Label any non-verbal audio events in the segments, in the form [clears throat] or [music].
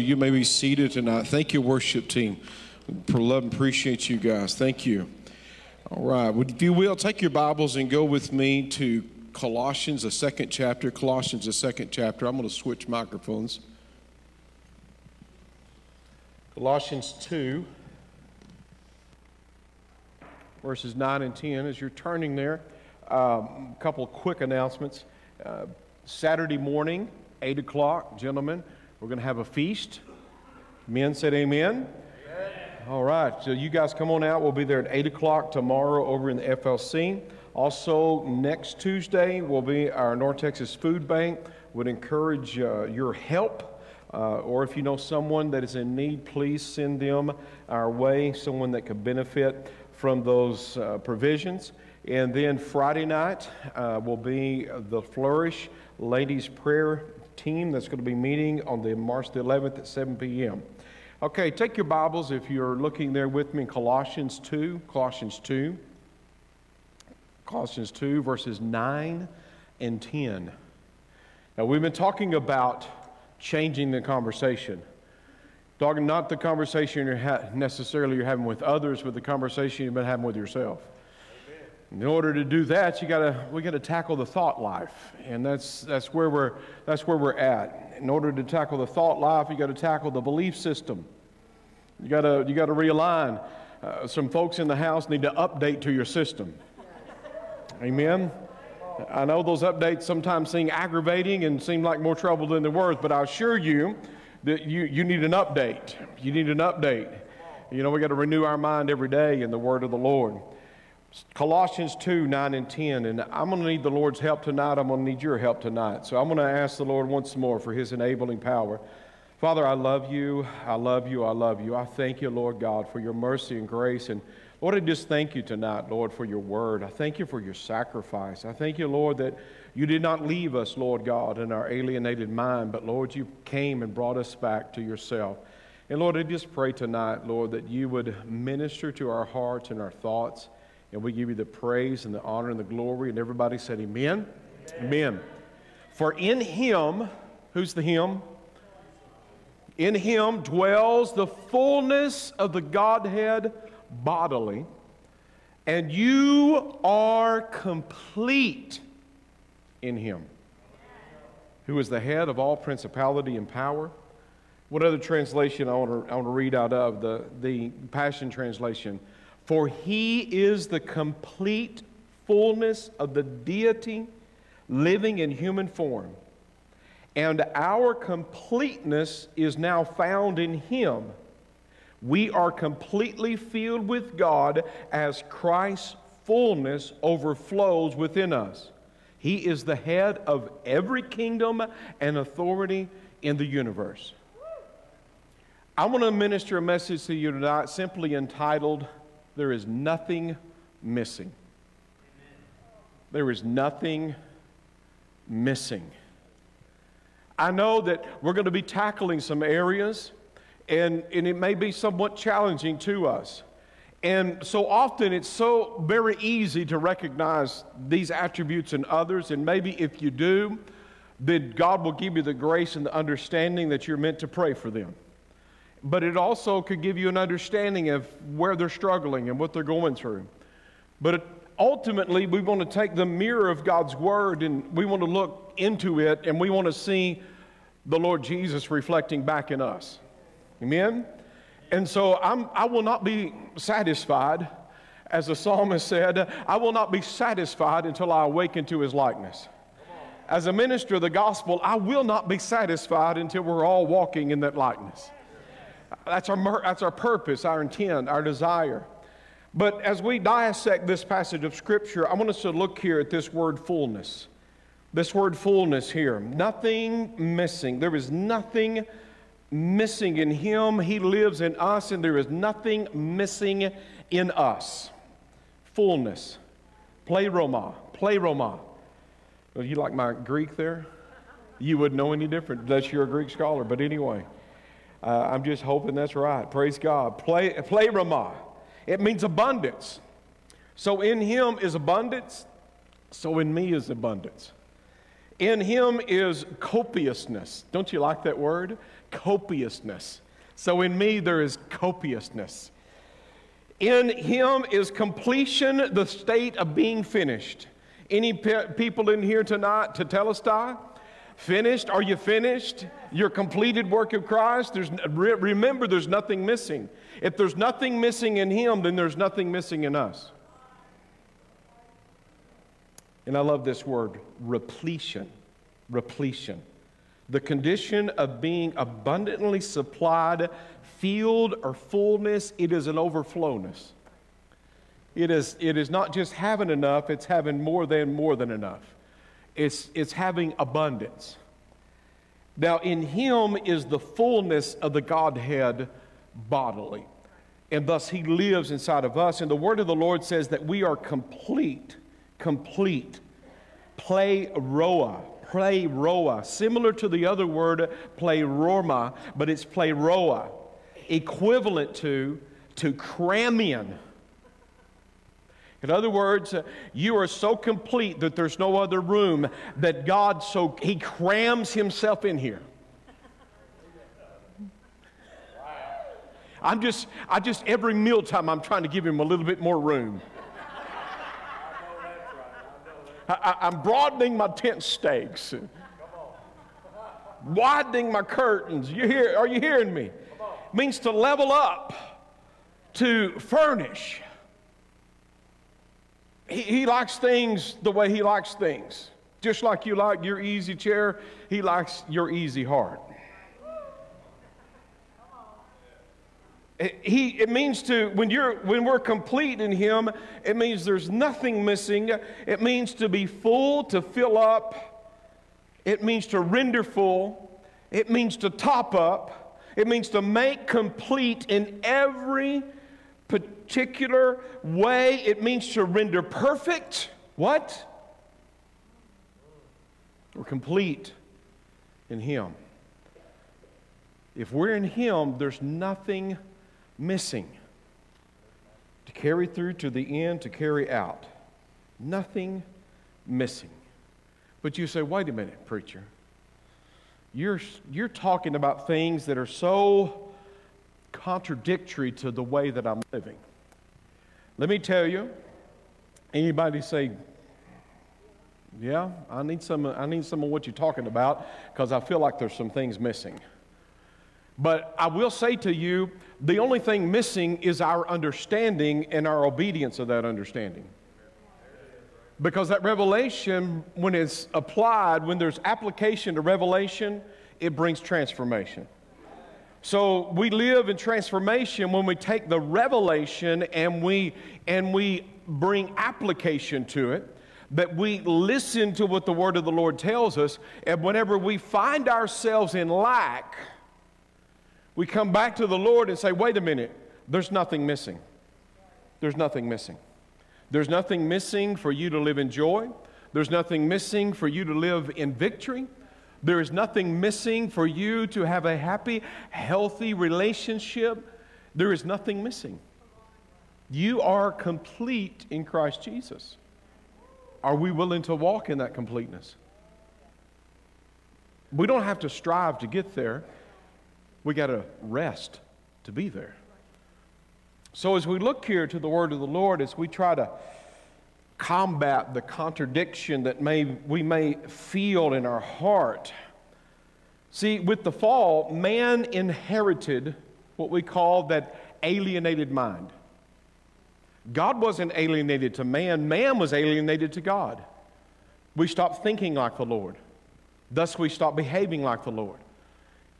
You may be seated tonight. Thank you, worship team. For Love and appreciate you guys. Thank you. All right. If you will, take your Bibles and go with me to Colossians, the second chapter. Colossians, the second chapter. I'm going to switch microphones. Colossians 2, verses 9 and 10. As you're turning there, um, a couple of quick announcements. Uh, Saturday morning, 8 o'clock, gentlemen, we're going to have a feast. Men said amen. amen. All right, so you guys come on out. We'll be there at 8 o'clock tomorrow over in the FLC. Also, next Tuesday will be our North Texas Food Bank. Would encourage uh, your help. Uh, or if you know someone that is in need, please send them our way, someone that could benefit from those uh, provisions. And then Friday night uh, will be the Flourish ladies' prayer team that's going to be meeting on the March the 11th at 7 p.m. Okay, take your Bibles if you're looking there with me in Colossians 2, Colossians 2, Colossians 2, verses 9 and 10. Now, we've been talking about changing the conversation. Talking not the conversation you're ha- necessarily you're having with others, but the conversation you've been having with yourself. In order to do that, you gotta we gotta tackle the thought life, and that's that's where we're that's where we're at. In order to tackle the thought life, you got to tackle the belief system. You gotta you gotta realign. Uh, some folks in the house need to update to your system. Amen. I know those updates sometimes seem aggravating and seem like more trouble than they're worth, but I assure you that you, you need an update. You need an update. You know, we got to renew our mind every day in the Word of the Lord. Colossians 2 9 and 10. And I'm going to need the Lord's help tonight. I'm going to need your help tonight. So I'm going to ask the Lord once more for his enabling power. Father, I love you. I love you. I love you. I thank you, Lord God, for your mercy and grace. And Lord, I just thank you tonight, Lord, for your word. I thank you for your sacrifice. I thank you, Lord, that you did not leave us, Lord God, in our alienated mind, but Lord, you came and brought us back to yourself. And Lord, I just pray tonight, Lord, that you would minister to our hearts and our thoughts. And we give you the praise and the honor and the glory. And everybody said, Amen. Amen. Amen. For in him, who's the him? In him dwells the fullness of the Godhead bodily, and you are complete in him, who is the head of all principality and power. What other translation I want to, I want to read out of? The, the Passion Translation. For he is the complete fullness of the deity living in human form. And our completeness is now found in him. We are completely filled with God as Christ's fullness overflows within us. He is the head of every kingdom and authority in the universe. I want to minister a message to you tonight simply entitled there is nothing missing. There is nothing missing. I know that we're going to be tackling some areas, and, and it may be somewhat challenging to us. And so often it's so very easy to recognize these attributes in others, and maybe if you do, then God will give you the grace and the understanding that you're meant to pray for them but it also could give you an understanding of where they're struggling and what they're going through. But ultimately, we want to take the mirror of God's Word and we want to look into it and we want to see the Lord Jesus reflecting back in us. Amen? And so I'm, I will not be satisfied, as the psalmist said, I will not be satisfied until I awaken to his likeness. As a minister of the gospel, I will not be satisfied until we're all walking in that likeness. That's our, that's our purpose, our intent, our desire. But as we dissect this passage of Scripture, I want us to look here at this word fullness. This word fullness here. Nothing missing. There is nothing missing in Him. He lives in us, and there is nothing missing in us. Fullness. Pleroma. Pleroma. You like my Greek there? You wouldn't know any different unless you're a Greek scholar, but anyway. Uh, I'm just hoping that's right. Praise God. Play, pleroma. It means abundance. So in him is abundance. So in me is abundance. In him is copiousness. Don't you like that word? copiousness. So in me, there is copiousness. In him is completion, the state of being finished. Any pe- people in here tonight to tell us, Finished? Are you finished? Your completed work of Christ? There's, re- remember, there's nothing missing. If there's nothing missing in Him, then there's nothing missing in us. And I love this word repletion. Repletion. The condition of being abundantly supplied, filled, or fullness, it is an overflowness. It is, it is not just having enough, it's having more than more than enough. It's, it's having abundance. Now, in Him is the fullness of the Godhead bodily. And thus He lives inside of us. And the word of the Lord says that we are complete, complete. Play roa, play roa, similar to the other word play roma, but it's play roa, equivalent to to cram in other words, uh, you are so complete that there's no other room that God so he crams himself in here. I'm just, I just every mealtime I'm trying to give him a little bit more room. I, am broadening my tent stakes, widening my curtains. You hear? Are you hearing me? It means to level up, to furnish he, he likes things the way he likes things. Just like you like your easy chair, he likes your easy heart. He, it means to when you're when we're complete in him it means there's nothing missing it means to be full to fill up it means to render full it means to top up it means to make complete in every particular way. It means to render perfect. What? We're complete in Him. If we're in Him, there's nothing missing to carry through to the end, to carry out. Nothing missing. But you say, wait a minute, preacher. You're, you're talking about things that are so contradictory to the way that I'm living. Let me tell you, anybody say, yeah, I need some, I need some of what you're talking about because I feel like there's some things missing. But I will say to you, the only thing missing is our understanding and our obedience of that understanding. Because that revelation, when it's applied, when there's application to revelation, it brings transformation. So we live in transformation when we take the revelation and we and we bring application to it. That we listen to what the word of the Lord tells us, and whenever we find ourselves in lack, we come back to the Lord and say, wait a minute, there's nothing missing. There's nothing missing. There's nothing missing for you to live in joy. There's nothing missing for you to live in victory. There is nothing missing for you to have a happy, healthy relationship. There is nothing missing. You are complete in Christ Jesus. Are we willing to walk in that completeness? We don't have to strive to get there. We got to rest to be there. So, as we look here to the word of the Lord, as we try to combat the contradiction that may, we may feel in our heart. See, with the fall, man inherited what we call that alienated mind. God wasn't alienated to man, man was alienated to God. We stopped thinking like the Lord. Thus, we stopped behaving like the Lord.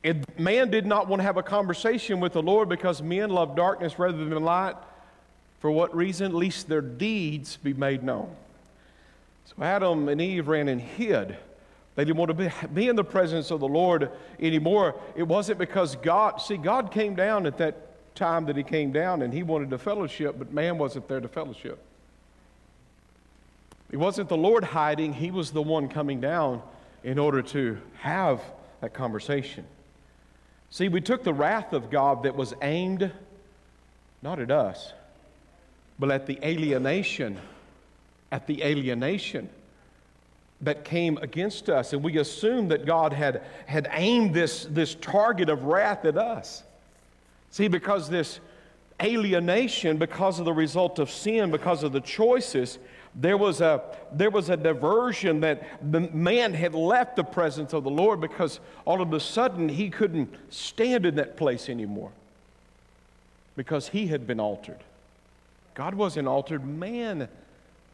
And man did not want to have a conversation with the Lord because men love darkness rather than light. For what reason? Least their deeds be made known. So Adam and Eve ran and hid. They didn't want to be, be in the presence of the Lord anymore. It wasn't because God, see, God came down at that time that He came down and He wanted to fellowship, but man wasn't there to fellowship. It wasn't the Lord hiding, He was the one coming down in order to have that conversation. See, we took the wrath of God that was aimed not at us, but at the alienation, at the alienation that came against us, and we assumed that God had, had aimed this, this target of wrath at us. See, because this alienation, because of the result of sin, because of the choices, there was a, there was a diversion that the man had left the presence of the Lord because all of a sudden he couldn't stand in that place anymore because he had been altered. God wasn't altered, man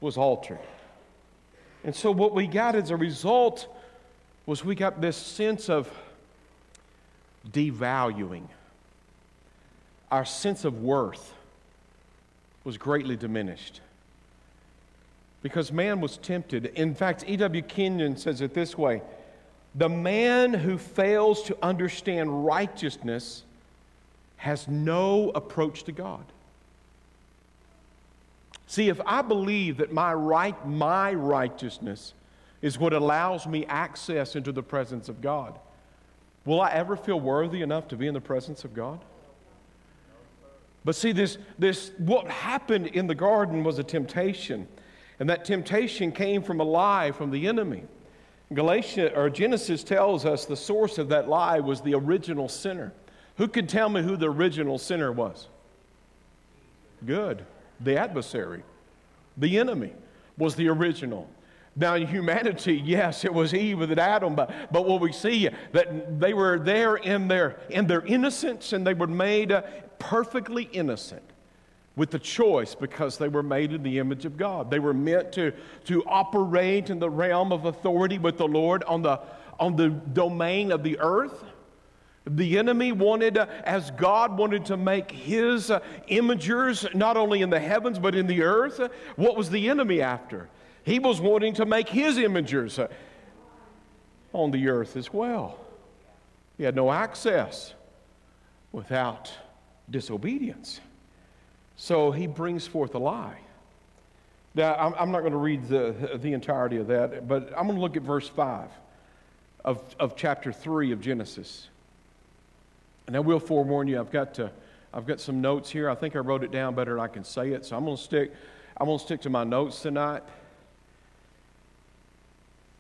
was altered. And so, what we got as a result was we got this sense of devaluing. Our sense of worth was greatly diminished because man was tempted. In fact, E.W. Kenyon says it this way The man who fails to understand righteousness has no approach to God. See, if I believe that my right, my righteousness is what allows me access into the presence of God, will I ever feel worthy enough to be in the presence of God? But see, this, this what happened in the garden was a temptation. And that temptation came from a lie from the enemy. Galatia or Genesis tells us the source of that lie was the original sinner. Who could tell me who the original sinner was? Good. The adversary. The enemy was the original. Now, humanity, [laughs] yes, it was Eve and Adam, but, but what we see that they were there in their, in their innocence and they were made uh, perfectly innocent with the choice because they were made in the image of God. They were meant to, to operate in the realm of authority with the Lord on the, on the domain of the earth. The enemy wanted, uh, as God wanted to make his uh, imagers not only in the heavens but in the earth, uh, what was the enemy after? He was wanting to make his imagers on the earth as well. He had no access without disobedience. So he brings forth a lie. Now, I'm, I'm not going to read the, the entirety of that, but I'm going to look at verse 5 of, of chapter 3 of Genesis. And I will forewarn you, I've got, to, I've got some notes here. I think I wrote it down better than I can say it, so I'm going to stick, I'm going to stick to my notes tonight.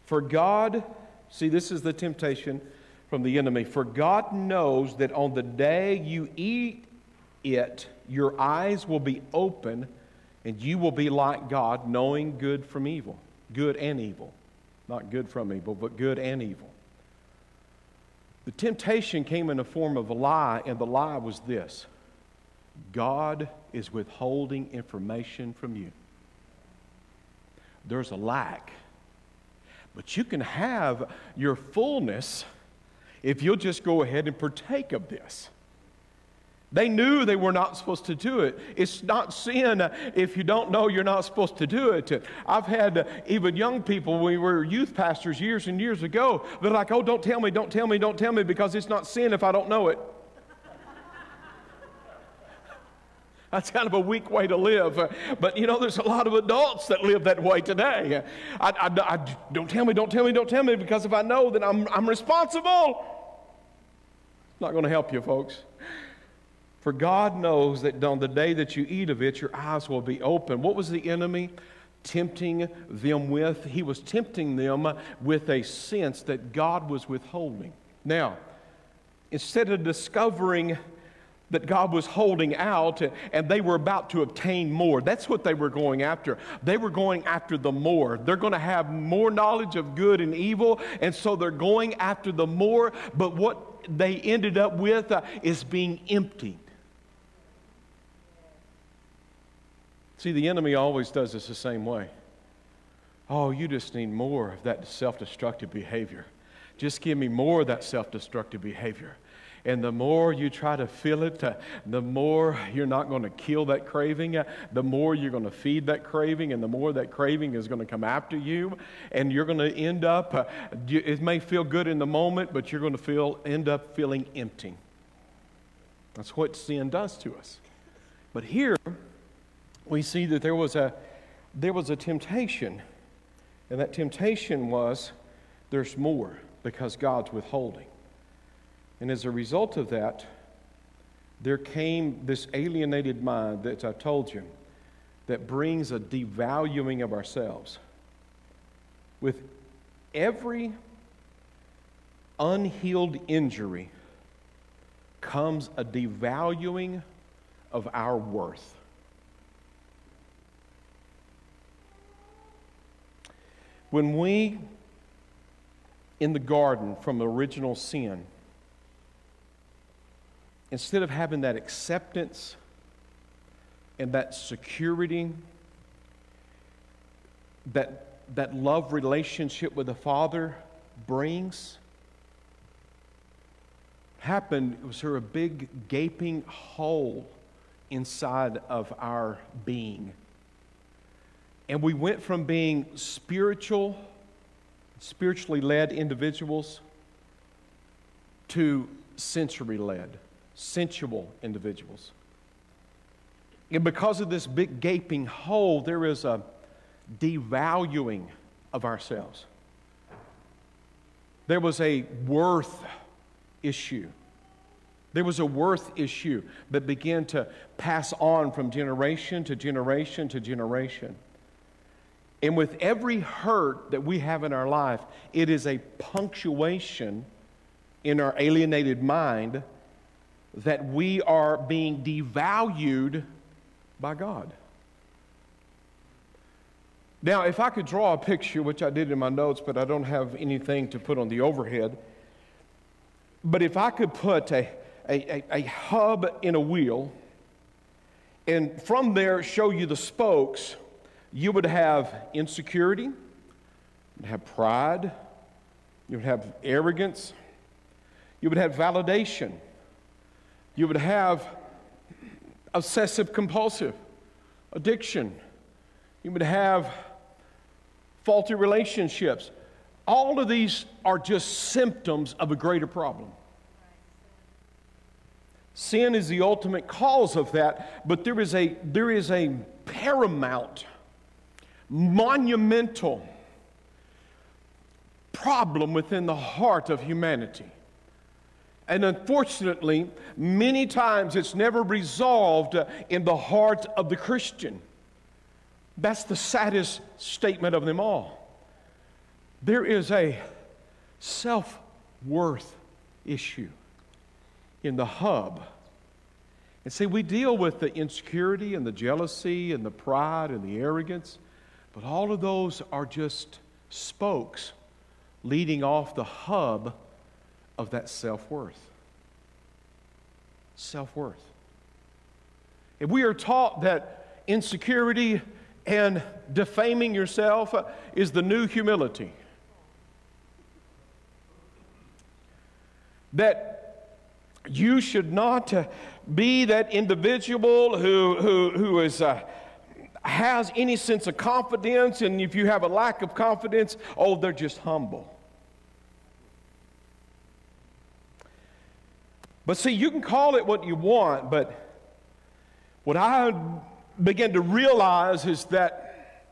For God, see, this is the temptation from the enemy. For God knows that on the day you eat it, your eyes will be open and you will be like God, knowing good from evil, good and evil. Not good from evil, but good and evil. The temptation came in the form of a lie, and the lie was this God is withholding information from you. There's a lack. But you can have your fullness if you'll just go ahead and partake of this. They knew they were not supposed to do it. It's not sin if you don't know you're not supposed to do it. I've had even young people, we were youth pastors years and years ago, they're like, oh, don't tell me, don't tell me, don't tell me, because it's not sin if I don't know it. [laughs] That's kind of a weak way to live. But you know, there's a lot of adults that live that way today. I, I, I, don't tell me, don't tell me, don't tell me, because if I know, then I'm, I'm responsible. Not going to help you, folks. For God knows that on the day that you eat of it, your eyes will be open. What was the enemy tempting them with? He was tempting them with a sense that God was withholding. Now, instead of discovering that God was holding out and they were about to obtain more. That's what they were going after. They were going after the more. They're going to have more knowledge of good and evil, and so they're going after the more. But what they ended up with uh, is being empty. See, the enemy always does this the same way. Oh, you just need more of that self destructive behavior. Just give me more of that self destructive behavior. And the more you try to feel it, uh, the more you're not going to kill that craving, uh, the more you're going to feed that craving, and the more that craving is going to come after you. And you're going to end up, uh, it may feel good in the moment, but you're going to feel, end up feeling empty. That's what sin does to us. But here, we see that there was a, there was a temptation. And that temptation was there's more because God's withholding. And as a result of that, there came this alienated mind that I told you that brings a devaluing of ourselves. With every unhealed injury comes a devaluing of our worth. When we, in the garden from original sin, instead of having that acceptance and that security, that, that love relationship with the Father brings, happened was there a big gaping hole inside of our being. And we went from being spiritual, spiritually led individuals to sensory led, sensual individuals. And because of this big gaping hole, there is a devaluing of ourselves. There was a worth issue. There was a worth issue that began to pass on from generation to generation to generation. And with every hurt that we have in our life, it is a punctuation in our alienated mind that we are being devalued by God. Now, if I could draw a picture, which I did in my notes, but I don't have anything to put on the overhead, but if I could put a, a, a, a hub in a wheel and from there show you the spokes, you would have insecurity, you'd have pride, you would have arrogance, you would have validation, you would have obsessive compulsive addiction, you would have faulty relationships. All of these are just symptoms of a greater problem. Sin is the ultimate cause of that, but there is a, there is a paramount, monumental problem within the heart of humanity. And unfortunately, many times it's never resolved in the heart of the Christian. That's the saddest statement of them all. There is a self worth issue in the hub. And see, we deal with the insecurity and the jealousy and the pride and the arrogance, but all of those are just spokes leading off the hub of that self worth. Self worth. If we are taught that insecurity and defaming yourself is the new humility, that you should not be that individual who, who, who is, uh, has any sense of confidence, and if you have a lack of confidence, oh, they're just humble. But see, you can call it what you want, but what I begin to realize is that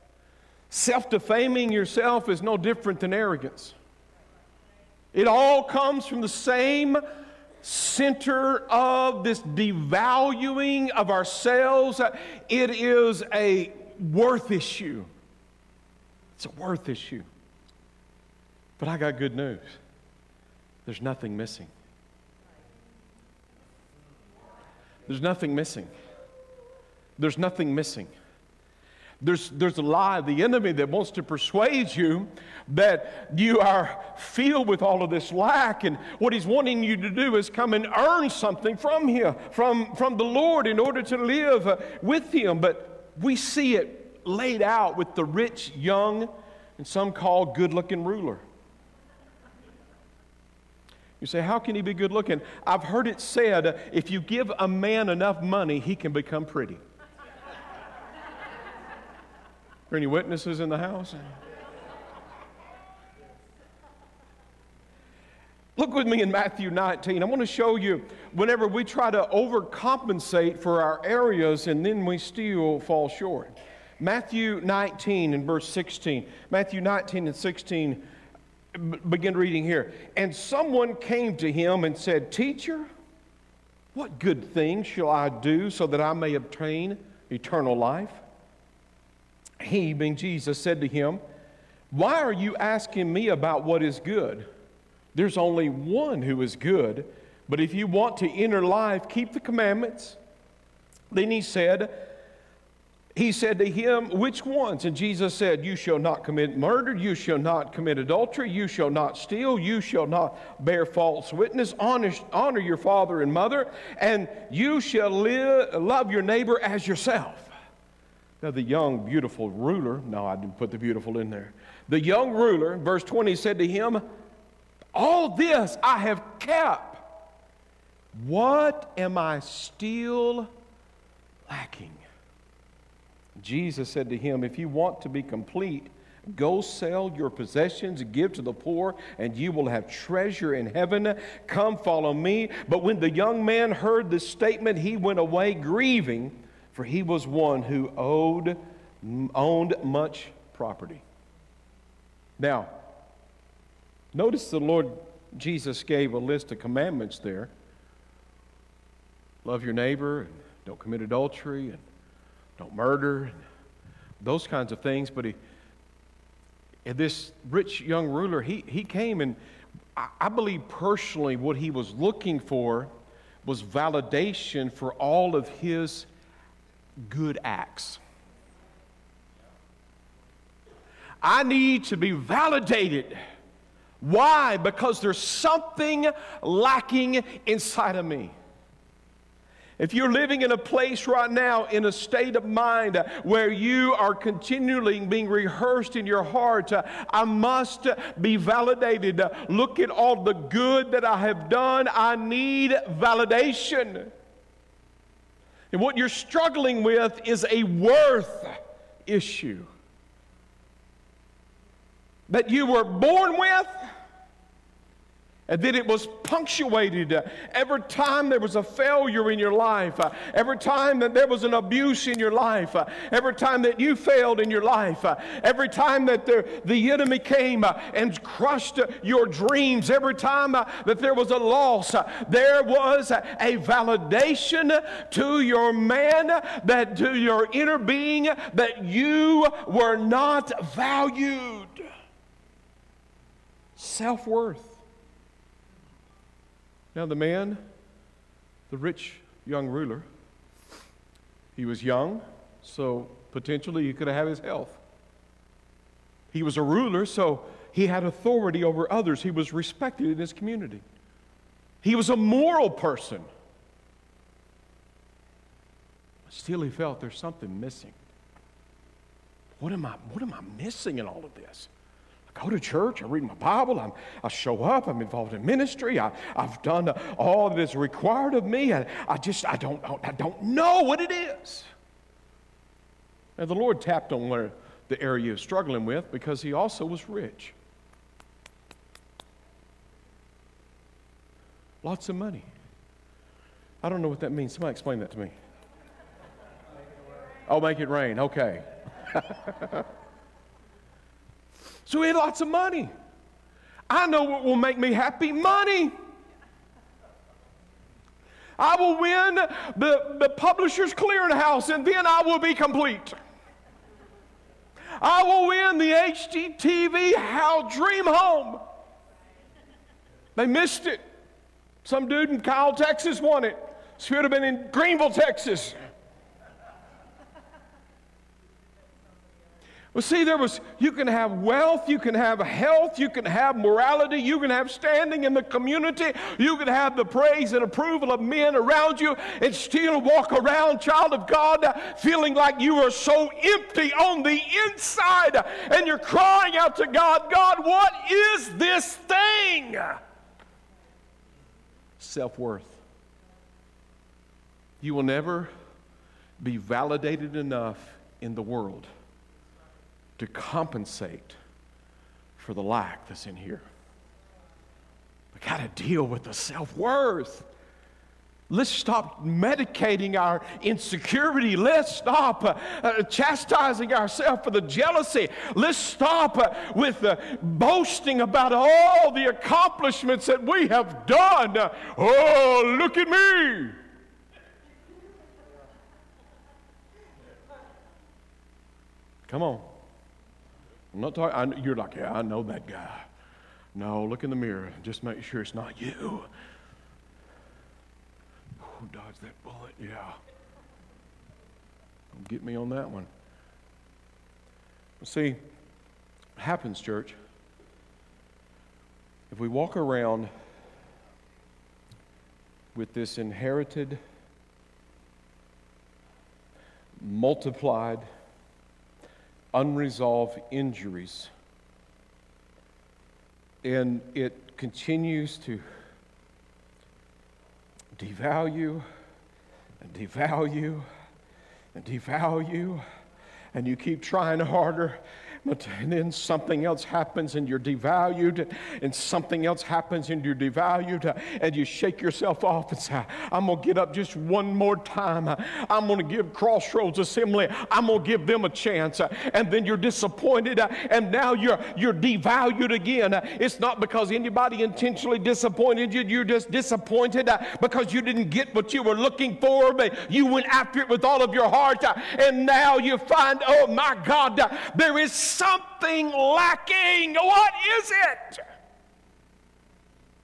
self defaming yourself is no different than arrogance. It all comes from the same center of this devaluing of ourselves. It is a worth issue. It's a worth issue. But I got good news there's nothing missing. There's nothing missing. There's nothing missing. There's, there's a lie of the enemy that wants to persuade you that you are filled with all of this lack, and what he's wanting you to do is come and earn something from him, from, from the Lord, in order to live uh, with him. But we see it laid out with the rich, young, and some call good looking ruler. You say, How can he be good looking? I've heard it said if you give a man enough money, he can become pretty. Are any witnesses in the house? Look with me in Matthew 19. I want to show you whenever we try to overcompensate for our areas and then we still fall short. Matthew 19 and verse 16. Matthew 19 and 16, begin reading here. And someone came to him and said, Teacher, what good thing shall I do so that I may obtain eternal life? He, being Jesus, said to him, Why are you asking me about what is good? There's only one who is good. But if you want to enter life, keep the commandments. Then he said, he said to him, Which ones? And Jesus said, You shall not commit murder, you shall not commit adultery, you shall not steal, you shall not bear false witness, honor, honor your father and mother, and you shall live, love your neighbor as yourself. Now, the young, beautiful ruler, no, I didn't put the beautiful in there. The young ruler, verse 20, said to him, All this I have kept. What am I still lacking? Jesus said to him, If you want to be complete, go sell your possessions, give to the poor, and you will have treasure in heaven. Come follow me. But when the young man heard this statement, he went away grieving, for he was one who owed, owned much property. Now, notice the Lord Jesus gave a list of commandments there love your neighbor, and don't commit adultery, and don't murder, and those kinds of things. But he, this rich young ruler, he, he came and I believe personally what he was looking for was validation for all of his good acts. I need to be validated. Why? Because there's something lacking inside of me. If you're living in a place right now in a state of mind uh, where you are continually being rehearsed in your heart, uh, I must be validated. Look at all the good that I have done. I need validation. And what you're struggling with is a worth issue. That you were born with and then it was punctuated every time there was a failure in your life, every time that there was an abuse in your life, every time that you failed in your life, every time that the, the enemy came and crushed your dreams, every time that there was a loss, there was a validation to your man, that to your inner being, that you were not valued. Self worth. Now, the man, the rich young ruler, he was young, so potentially he could have his health. He was a ruler, so he had authority over others. He was respected in his community. He was a moral person. Still, he felt there's something missing. What am I, what am I missing in all of this? I go to church, I read my Bible, I'm, i show up, I'm involved in ministry, I, have done uh, all that is required of me. I, I just, I don't, I don't know what it is. And the Lord tapped on where the area was struggling with because he also was rich. Lots of money. I don't know what that means. Somebody explain that to me. Oh, make it rain. Okay. [laughs] So he had lots of money. I know what will make me happy money. I will win the, the Publishers Clearing House and then I will be complete. I will win the HGTV How Dream Home. They missed it. Some dude in Kyle, Texas won it. Should have been in Greenville, Texas. Well, see, there was, you can have wealth, you can have health, you can have morality, you can have standing in the community, you can have the praise and approval of men around you, and still walk around, child of God, feeling like you are so empty on the inside, and you're crying out to God, God, what is this thing? Self worth. You will never be validated enough in the world to compensate for the lack that's in here. We got to deal with the self worth. Let's stop medicating our insecurity. Let's stop uh, uh, chastising ourselves for the jealousy. Let's stop uh, with uh, boasting about all the accomplishments that we have done. Oh, look at me. Come on. I'm not talking, I, you're like, yeah, I know that guy. No, look in the mirror. Just make sure it's not you. Dodge that bullet. Yeah. Don't get me on that one. See, happens, church. If we walk around with this inherited, multiplied, unresolved injuries, and it continues to devalue and devalue and devalue, and you keep trying harder but then something else happens and you're devalued, and something else happens and you're devalued, and you shake yourself off and say, I'm going to get up just one more time. I'm going to give Crossroads Assembly, I'm going to give them a chance. And then you're disappointed, and now you're, you're devalued again. It's not because anybody intentionally disappointed you, you're just disappointed because you didn't get what you were looking for, but you went after it with all of your heart, and now you find, oh my God, there is something lacking. What is it?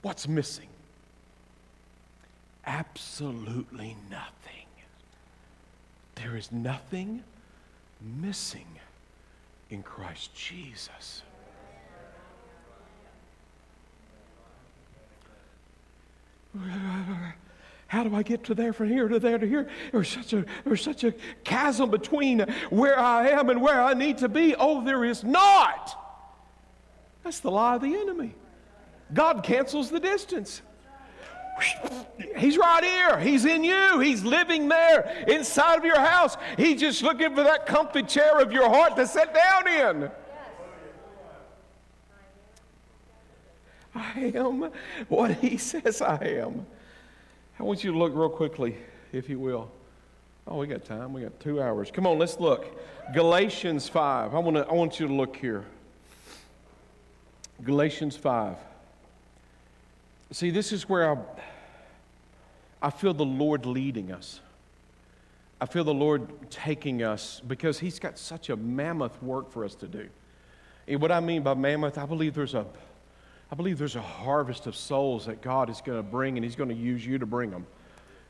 What's missing? Absolutely nothing. There is nothing missing in Christ Jesus. [laughs] How do I get to there from here to there to here? There's such a, there's such a chasm between where I am and where I need to be. Oh, there is not. That's the lie of the enemy. God cancels the distance. He's right here. He's in you. He's living there inside of your house. He's just looking for that comfy chair of your heart to sit down in. I am what He [laughs] says I am. I want you to look real quickly, if you will. Oh, we got time. We got two hours. Come on, let's look. Galatians 5. I, want to, I want you to look here. Galatians 5. See, this is where I, I feel the Lord leading us. I feel the Lord taking us because He's got such a mammoth work for us to do. And what I mean by mammoth, I believe there's a I believe there's a harvest of souls that God is going to bring, and He's going to use you to bring them.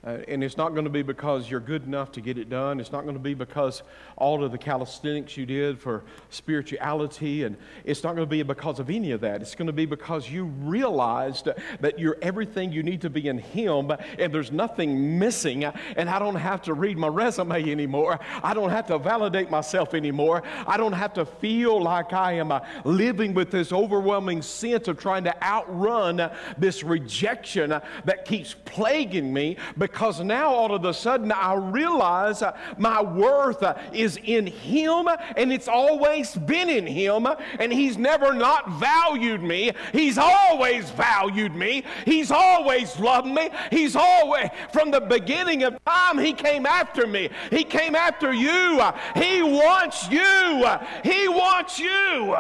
Uh, and it's not going to be because you're good enough to get it done. It's not going to be because all of the calisthenics you did for spirituality, and it's not going to be because of any of that. It's going to be because you realized that you're everything you need to be in Him, and there's nothing missing. And I don't have to read my resume anymore. I don't have to validate myself anymore. I don't have to feel like I am uh, living with this overwhelming sense of trying to outrun this rejection that keeps plaguing me because now all of a sudden I realize uh, my worth uh, is in Him and it's always been in Him and He's never not valued me. He's always valued me. He's always loved me. He's always, from the beginning of time, He came after me. He came after you. He wants you. He wants you.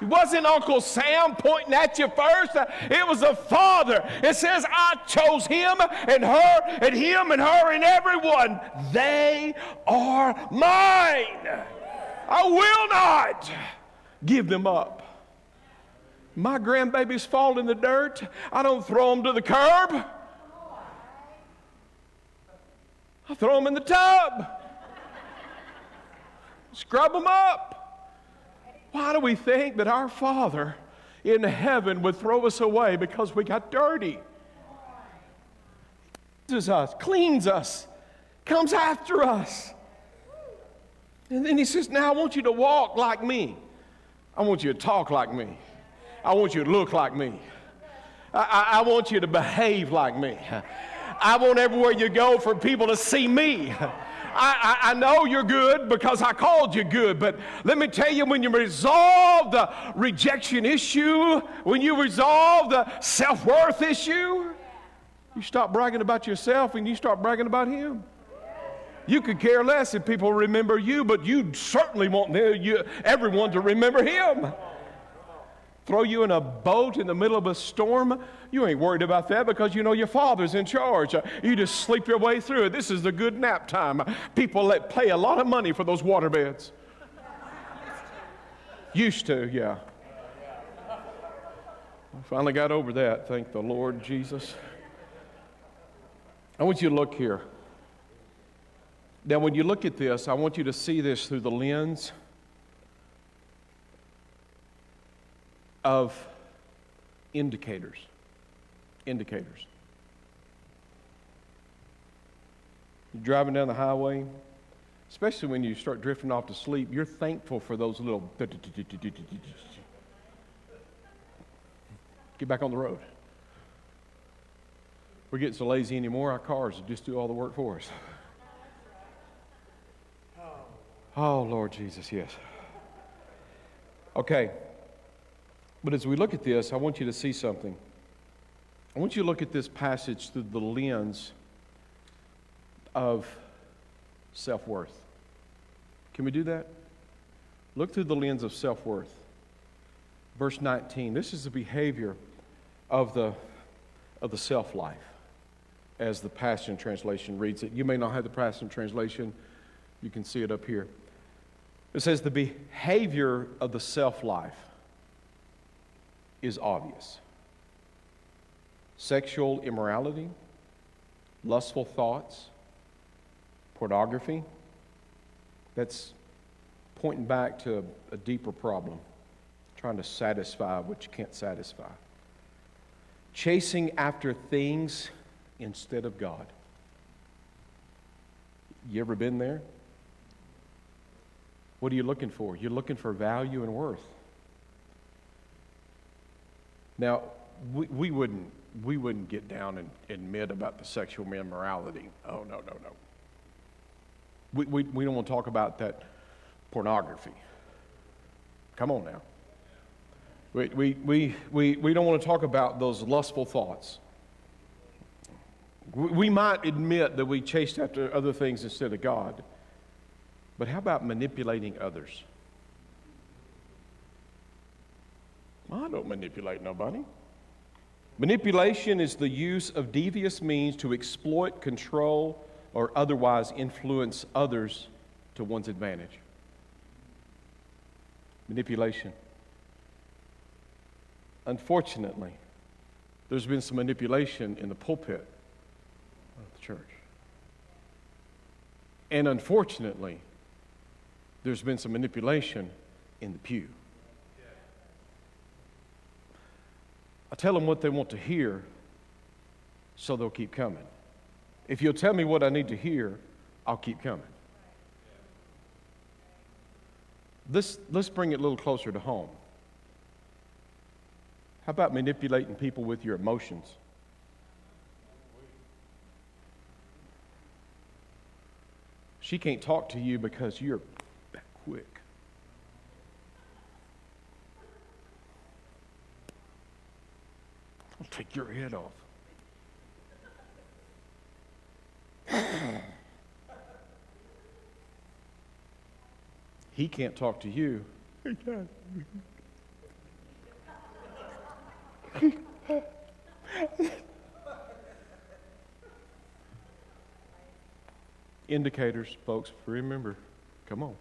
It wasn't Uncle Sam pointing at you first. It was the Father. It says, I chose him and her and him and her and everyone. They are mine. I will not give them up. My grandbabies fall in the dirt. I don't throw them to the curb. I throw them in the tub. Scrub them up. Why do we think that our Father in heaven would throw us away because we got dirty? Cleanses us, cleans us, comes after us. And then he says, Now I want you to walk like me. I want you to talk like me. I want you to look like me. I, I, I want you to behave like me. I want everywhere you go for people to see me. I, I, I know you're good because I called you good, but let me tell you when you resolve the rejection issue, when you resolve the self worth issue, you stop bragging about yourself and you start bragging about Him. You could care less if people remember you, but you certainly want everyone to remember Him throw you in a boat in the middle of a storm, you ain't worried about that because you know your father's in charge. You just sleep your way through it. This is the good nap time. People that pay a lot of money for those water beds. Used to, yeah. I finally got over that, thank the Lord Jesus. I want you to look here. Now, when you look at this, I want you to see this through the lens of indicators. Indicators. You're driving down the highway, especially when you start drifting off to sleep, you're thankful for those little. [laughs] Get back on the road. We're getting so lazy anymore, our cars just do all the work for us. Oh, Lord Jesus, yes. Okay. But as we look at this, I want you to see something. I want you to look at this passage through the lens of self worth. Can we do that? Look through the lens of self worth. Verse 19. This is the behavior of the, of the self life, as the Passion Translation reads it. You may not have the Passion Translation, you can see it up here. It says the behavior of the self life is obvious sexual immorality, lustful thoughts, pornography. That's pointing back to a, a deeper problem, trying to satisfy what you can't satisfy. Chasing after things instead of God. You ever been there? What are you looking for? You're looking for value and worth. Now, we, we, wouldn't, we wouldn't get down and admit about the sexual immorality. Oh, no, no, no. We, we, we don't want to talk about that pornography. Come on now. We, we, we, we, we don't want to talk about those lustful thoughts. We, we might admit that we chased after other things instead of God. But how about manipulating others? Well, I don't manipulate nobody. Manipulation is the use of devious means to exploit, control, or otherwise influence others to one's advantage. Manipulation. Unfortunately, there's been some manipulation in the pulpit of the church. And unfortunately, there's been some manipulation in the pew. I tell them what they want to hear, so they'll keep coming. If you'll tell me what I need to hear, I'll keep coming. This, let's bring it a little closer to home. How about manipulating people with your emotions? She can't talk to you because you're that quick. I'll take your head off. [clears throat] he can't talk to you. He can. [laughs] Indicators, folks, remember. Come on.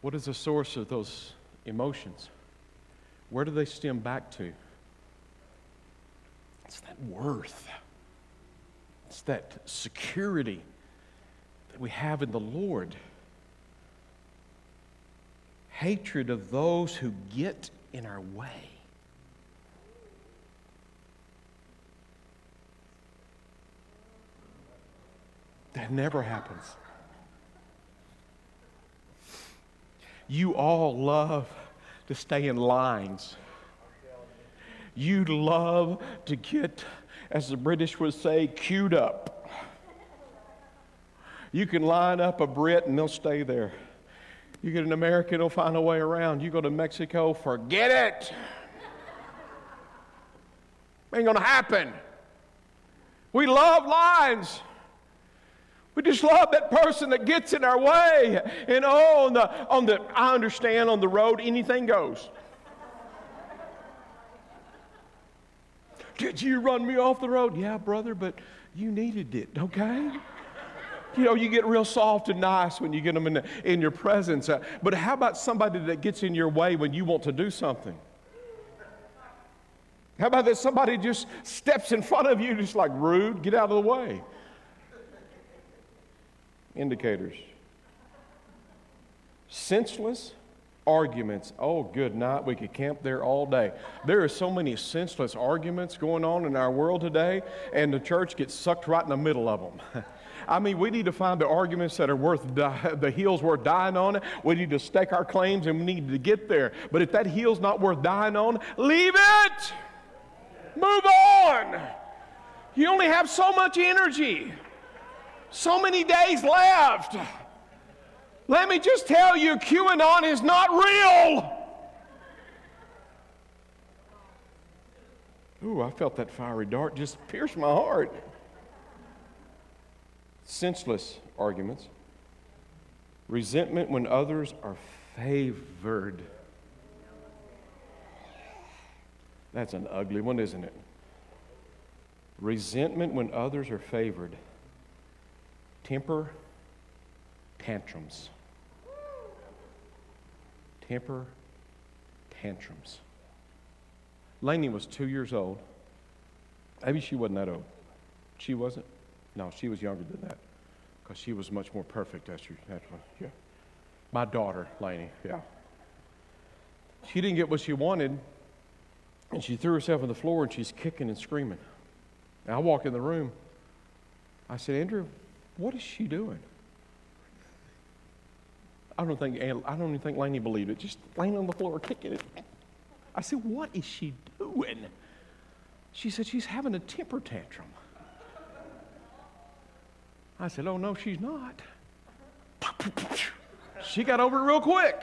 What is the source of those emotions? Where do they stem back to? It's that worth, it's that security that we have in the Lord. Hatred of those who get in our way. That never happens. You all love to stay in lines. You love to get, as the British would say, queued up. You can line up a Brit and they'll stay there. You get an American, they'll find a way around. You go to Mexico, forget it. Ain't gonna happen. We love lines. We just love that person that gets in our way. And oh, on the, on the, I understand on the road, anything goes. Did you run me off the road? Yeah, brother, but you needed it, okay? You know, you get real soft and nice when you get them in, the, in your presence. Uh, but how about somebody that gets in your way when you want to do something? How about that somebody just steps in front of you, just like rude, get out of the way? Indicators. Senseless arguments. Oh, good night. We could camp there all day. There are so many senseless arguments going on in our world today, and the church gets sucked right in the middle of them. [laughs] I mean, we need to find the arguments that are worth [laughs] the hill's worth dying on. We need to stake our claims, and we need to get there. But if that hill's not worth dying on, leave it. Move on. You only have so much energy, so many days left. Let me just tell you, QAnon is not real. Ooh, I felt that fiery dart just pierce my heart. Senseless arguments. Resentment when others are favored. That's an ugly one, isn't it? Resentment when others are favored. Temper tantrums temper tantrums. Lainey was two years old. Maybe she wasn't that old. She wasn't? No, she was younger than that because she was much more perfect. That's what, yeah. My daughter, Lainey, yeah. She didn't get what she wanted, and she threw herself on the floor and she's kicking and screaming. And I walk in the room. I said, Andrew, what is she doing? I don't think I don't even think Laney believed it. Just laying on the floor kicking it. I said, "What is she doing?" She said, "She's having a temper tantrum." I said, "Oh no, she's not." She got over it real quick.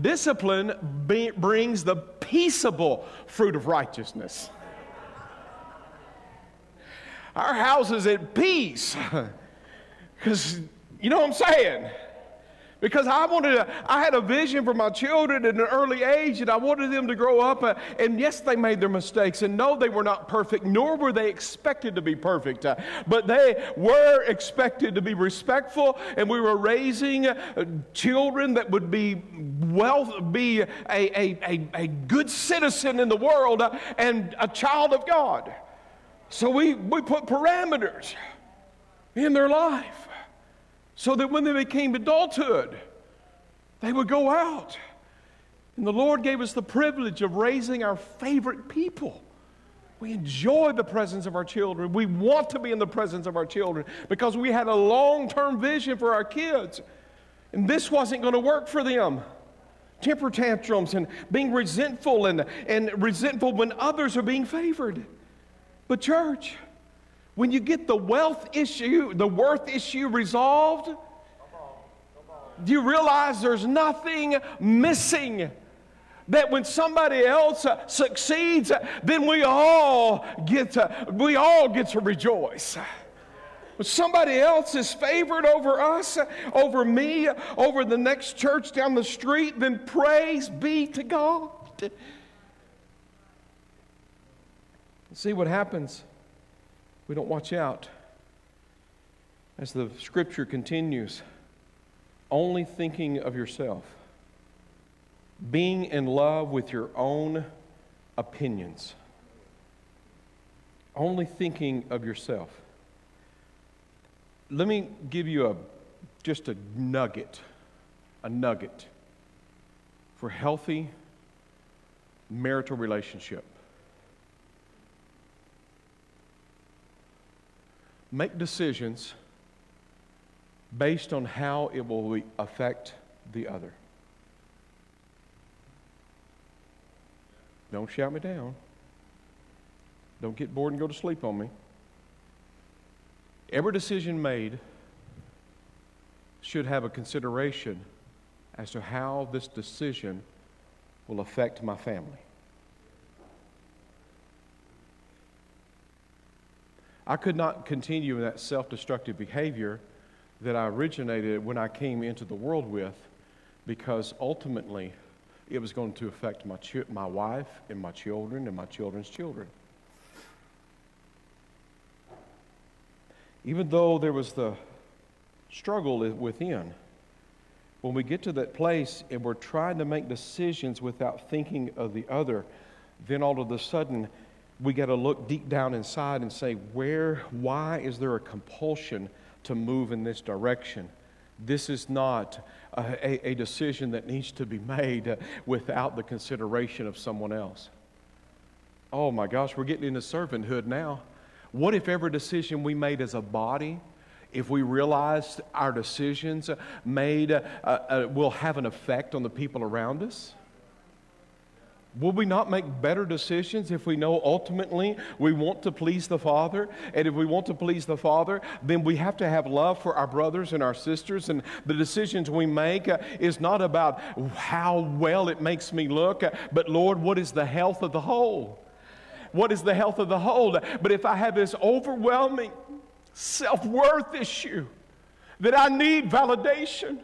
Discipline be, brings the peaceable fruit of righteousness our house is at peace. [laughs] Because, you know what I'm saying? Because I wanted, to, I had a vision for my children at an early age, and I wanted them to grow up. Uh, and yes, they made their mistakes, and no, they were not perfect, nor were they expected to be perfect. Uh, but they were expected to be respectful, and we were raising uh, children that would be well, be a, a, a, a good citizen in the world uh, and a child of God. So we, we put parameters in their life so that when they became adulthood, they would go out. And the Lord gave us the privilege of raising our favorite people. We enjoy the presence of our children. We want to be in the presence of our children because we had a long term vision for our kids. And this wasn't going to work for them. Temper tantrums and being resentful and, and resentful when others are being favored. But, church, when you get the wealth issue, the worth issue resolved, do you realize there's nothing missing? That when somebody else succeeds, then we all get to, we all get to rejoice. When somebody else is favored over us, over me, over the next church down the street, then praise be to God. See what happens. We don't watch out. As the scripture continues, only thinking of yourself, being in love with your own opinions, only thinking of yourself. Let me give you a just a nugget, a nugget for healthy marital relationship. Make decisions based on how it will affect the other. Don't shout me down. Don't get bored and go to sleep on me. Every decision made should have a consideration as to how this decision will affect my family. I could not continue in that self destructive behavior that I originated when I came into the world with because ultimately it was going to affect my, my wife and my children and my children's children. even though there was the struggle within, when we get to that place and we're trying to make decisions without thinking of the other, then all of a sudden we got to look deep down inside and say, where, why is there a compulsion to move in this direction? This is not a, a, decision that needs to be [laughs] made without the consideration of someone else. Oh my gosh, we're getting into servanthood now. What if every decision we made as a body, if we realized our decisions made uh, uh, will have an effect on the people around us? Will we not make better decisions if we know ultimately we want to please the Father? And if we want to please the Father, then we have to have love for our brothers and our sisters. And the decisions we make uh, is not about how well it makes me look, uh, but Lord, what is the health of the whole? What is the health of the whole? But if I have this overwhelming self worth issue that I need validation,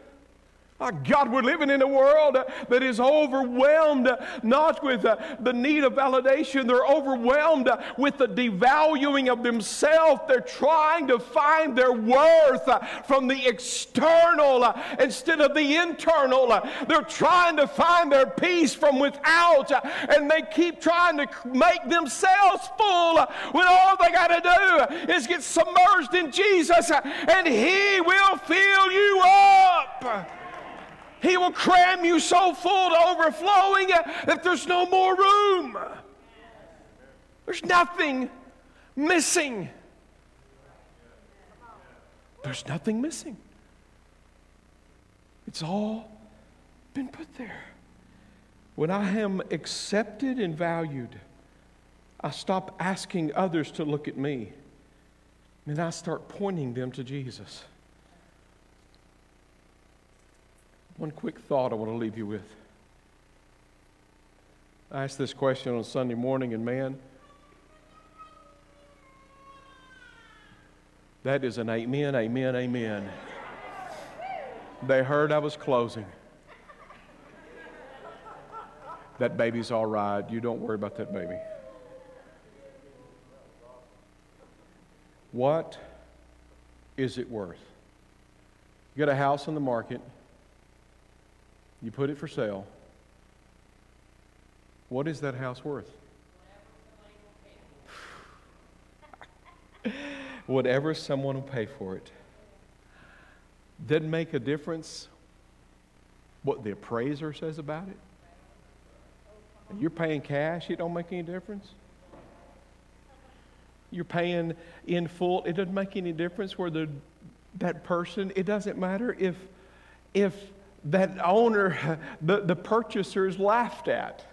Oh God, we're living in a world that is overwhelmed not with uh, the need of validation, they're overwhelmed with the devaluing of themselves. They're trying to find their worth uh, from the external uh, instead of the internal. They're trying to find their peace from without, and they keep trying to make themselves full when all they got to do is get submerged in Jesus, and He will fill you up. He will cram you so full to overflowing that there's no more room. There's nothing missing. There's nothing missing. It's all been put there. When I am accepted and valued, I stop asking others to look at me and I start pointing them to Jesus. One quick thought I want to leave you with. I asked this question on Sunday morning, and man, that is an amen, amen, amen. They heard I was closing. That baby's all right. You don't worry about that baby. What is it worth? You got a house on the market you put it for sale. What is that house worth? [sighs] Whatever someone will pay for it. Doesn't make a difference what the appraiser says about it. You're paying cash, it don't make any difference. You're paying in full, it doesn't make any difference where the, that person, it doesn't matter if, if that owner, [laughs] the, the purchasers laughed at.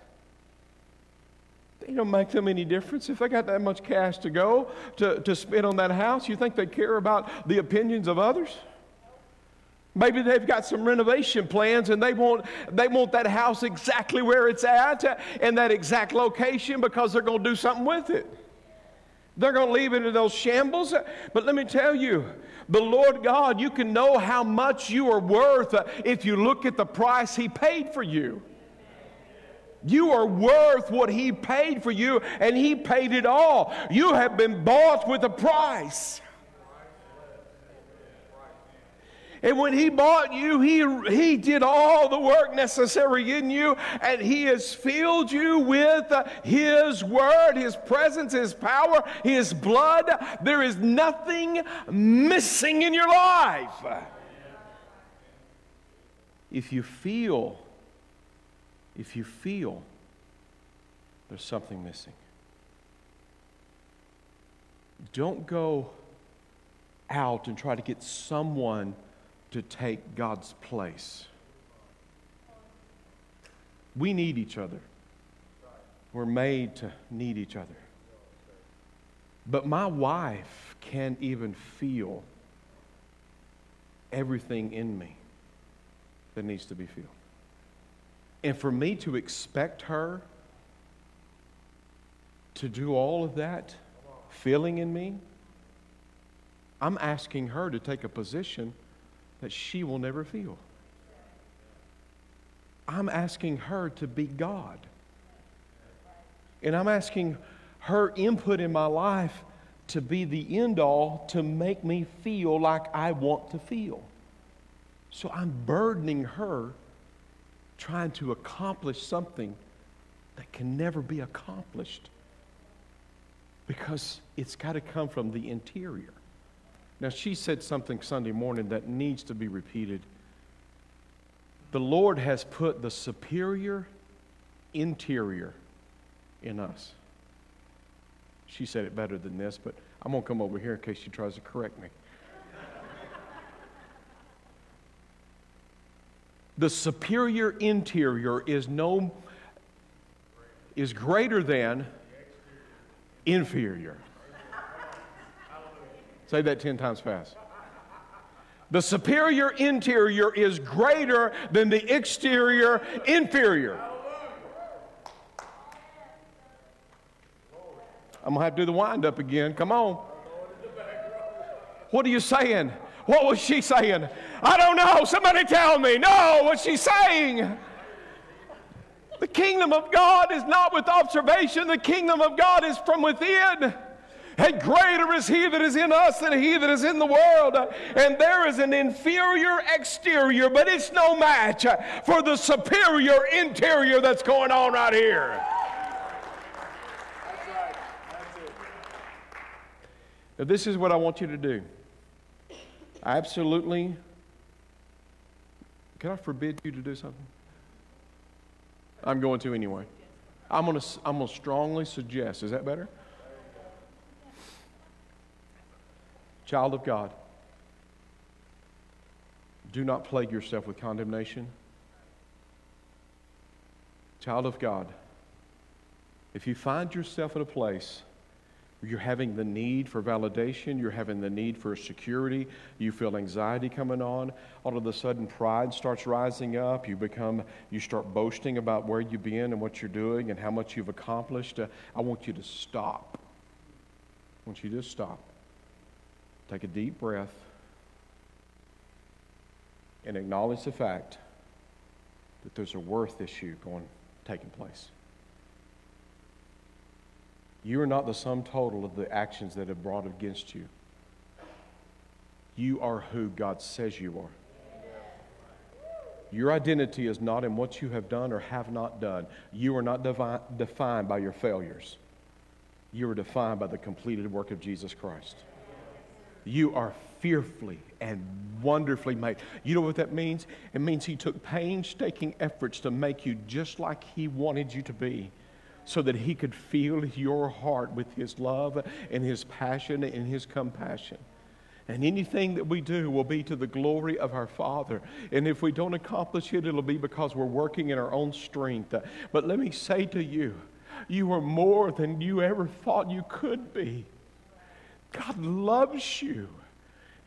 They don't make them any difference if they got that much cash to go to, to spend on that house. You think they care about the opinions of others? Maybe they've got some renovation plans and they want, they want that house exactly where it's at in that exact location because they're going to do something with it. They're going to leave it in those shambles. But let me tell you, the Lord God, you can know how much you are worth if you look at the price He paid for you. You are worth what He paid for you, and He paid it all. You have been bought with a price. And when He bought you, He, he did all the work necessary in you, and He has filled you with His Word, His presence, His power, His blood. There is nothing missing in your life. If you feel, if you feel there's something missing, don't go out and try to get someone to take God's place. We need each other. We're made to need each other. But my wife can't even feel everything in me that needs to be filled. And for me to expect her to do all of that feeling in me, I'm asking her to take a position that she will never feel. I'm asking her to be God. And I'm asking her input in my life to be the end all to make me feel like I want to feel. So I'm burdening her trying to accomplish something that can never be accomplished because it's got to come from the interior. Now, she said something Sunday morning that needs to be repeated. The Lord has put the superior interior in us. She said it better than this, but I'm going to come over here in case she tries to correct me. [laughs] the superior interior is no is greater than inferior. Say that 10 times fast. The superior interior is greater than the exterior inferior. I'm going to have to do the wind up again. Come on. What are you saying? What was she saying? I don't know. Somebody tell me. No, what's she saying? The kingdom of God is not with observation, the kingdom of God is from within. And greater is he that is in us than he that is in the world. And there is an inferior exterior, but it's no match for the superior interior that's going on right here. Now, this is what I want you to do. Absolutely. Can I forbid you to do something? I'm going to anyway. I'm going to, I'm going to strongly suggest. Is that better? Child of God, do not plague yourself with condemnation. Child of God, if you find yourself at a place where you're having the need for validation, you're having the need for security, you feel anxiety coming on, all of a sudden pride starts rising up, you become, you start boasting about where you've been and what you're doing and how much you've accomplished. Uh, I want you to stop. I want you to stop. Take a deep breath and acknowledge the fact that there's a worth issue going taking place. You are not the sum total of the actions that have brought against you. You are who God says you are. Your identity is not in what you have done or have not done. You are not devi- defined by your failures. You are defined by the completed work of Jesus Christ. You are fearfully and wonderfully made. You know what that means? It means He took painstaking efforts to make you just like He wanted you to be so that he could feel your heart with his love and his passion and his compassion. And anything that we do will be to the glory of our Father. And if we don't accomplish it, it'll be because we're working in our own strength. But let me say to you, you are more than you ever thought you could be. God loves you.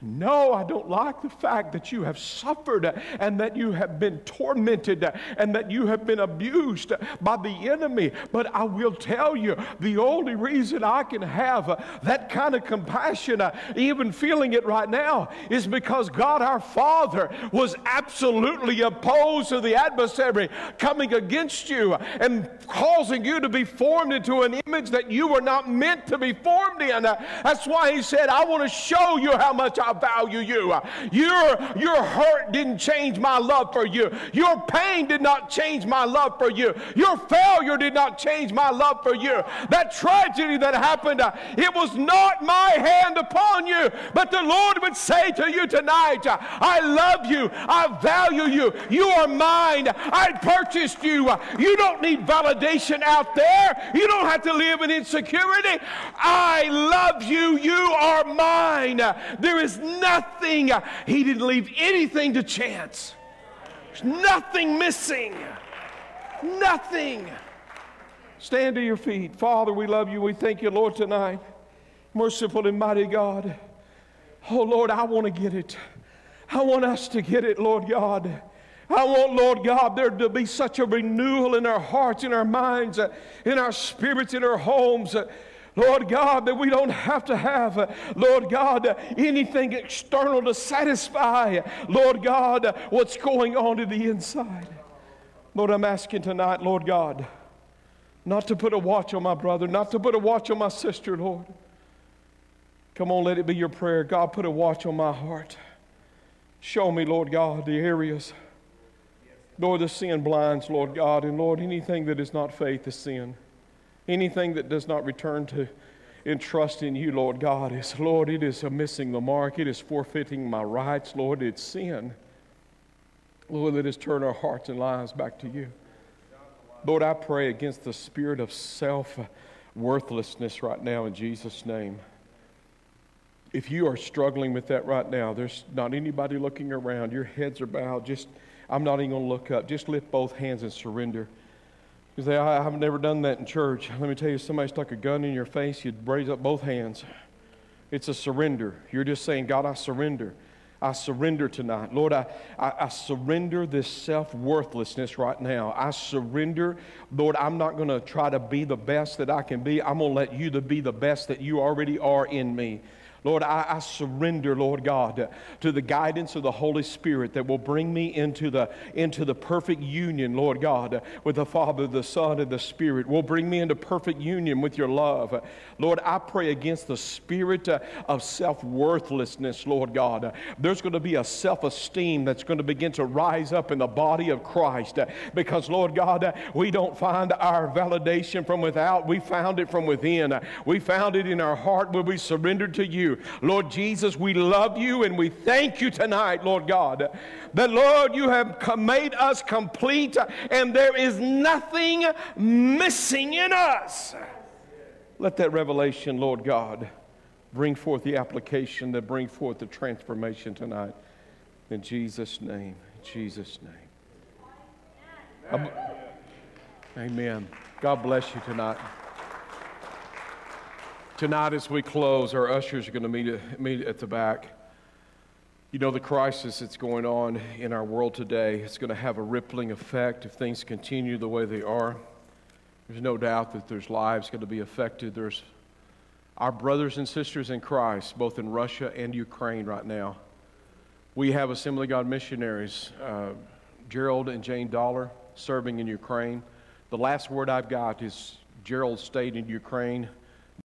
No, I don't like the fact that you have suffered and that you have been tormented and that you have been abused by the enemy. But I will tell you the only reason I can have that kind of compassion, even feeling it right now, is because God our Father was absolutely opposed to the adversary coming against you and causing you to be formed into an image that you were not meant to be formed in. That's why He said, I want to show you how much I I value you. Your, your hurt didn't change my love for you. Your pain did not change my love for you. Your failure did not change my love for you. That tragedy that happened, uh, it was not my hand upon you. But the Lord would say to you tonight, I love you. I value you. You are mine. I purchased you. You don't need validation out there. You don't have to live in insecurity. I love you. You are mine. There is nothing. He didn't leave anything to chance. There's nothing missing. Nothing. Stand to your feet. Father, we love you. We thank you, Lord, tonight. Merciful and mighty God. Oh, Lord, I want to get it. I want us to get it, Lord God. I want, Lord God, there to be such a renewal in our hearts, in our minds, in our spirits, in our homes. Lord God, that we don't have to have, Lord God, anything external to satisfy, Lord God, what's going on in the inside. Lord, I'm asking tonight, Lord God, not to put a watch on my brother, not to put a watch on my sister, Lord, Come on, let it be your prayer. God, put a watch on my heart. Show me, Lord God, the areas. Lord, the sin blinds, Lord God. And Lord, anything that is not faith is sin. Anything that does not return to in trust in you, Lord God, is, Lord, it is missing the mark. It is forfeiting my rights, Lord. It's sin. Lord, let us turn our hearts and lives back to you. Lord, I pray against the spirit of self worthlessness right now in Jesus' name. If you are struggling with that right now, there's not anybody looking around. Your heads are bowed. Just, I'm not even going to look up. Just lift both hands and surrender. You say, I, have never done that in church. Let me tell you, somebody stuck a gun in your face, you'd raise up both hands. It's a surrender. You're just saying, God, I surrender. I surrender tonight. Lord, I, I, I surrender this self worthlessness right now. I surrender. Lord, I'm not going to try to be the best that I can be. I'm going to let you to be the best that you already are in me. Lord, I, I, surrender, Lord God, to the guidance of the Holy Spirit that will bring me into the, into the perfect union, Lord God, with the Father, the Son, and the Spirit. Will bring me into perfect union with your love. Lord, I pray against the spirit uh, of self worthlessness, Lord God. There's going to be a self esteem that's going to begin to rise up in the body of Christ because, Lord God, we don't find our validation from without, we found it from within. We found it in our heart when we surrendered to Lord Jesus, we love you and we thank you tonight, Lord God, that, Lord, you have made us complete and there is nothing missing in us. Let that revelation, Lord God, bring forth the application that bring forth the transformation tonight. In Jesus' name. In Jesus' name. Amen. God bless you tonight. Tonight, as we close, our ushers are going to meet, meet at the back. You know, the crisis that's going on in our world today is going to have a rippling effect if things continue the way they are. There's no doubt that there's lives going to be affected. There's our brothers and sisters in Christ, both in Russia and Ukraine right now. We have Assembly God missionaries, uh, Gerald and Jane Dollar, serving in Ukraine. The last word I've got is Gerald stayed in Ukraine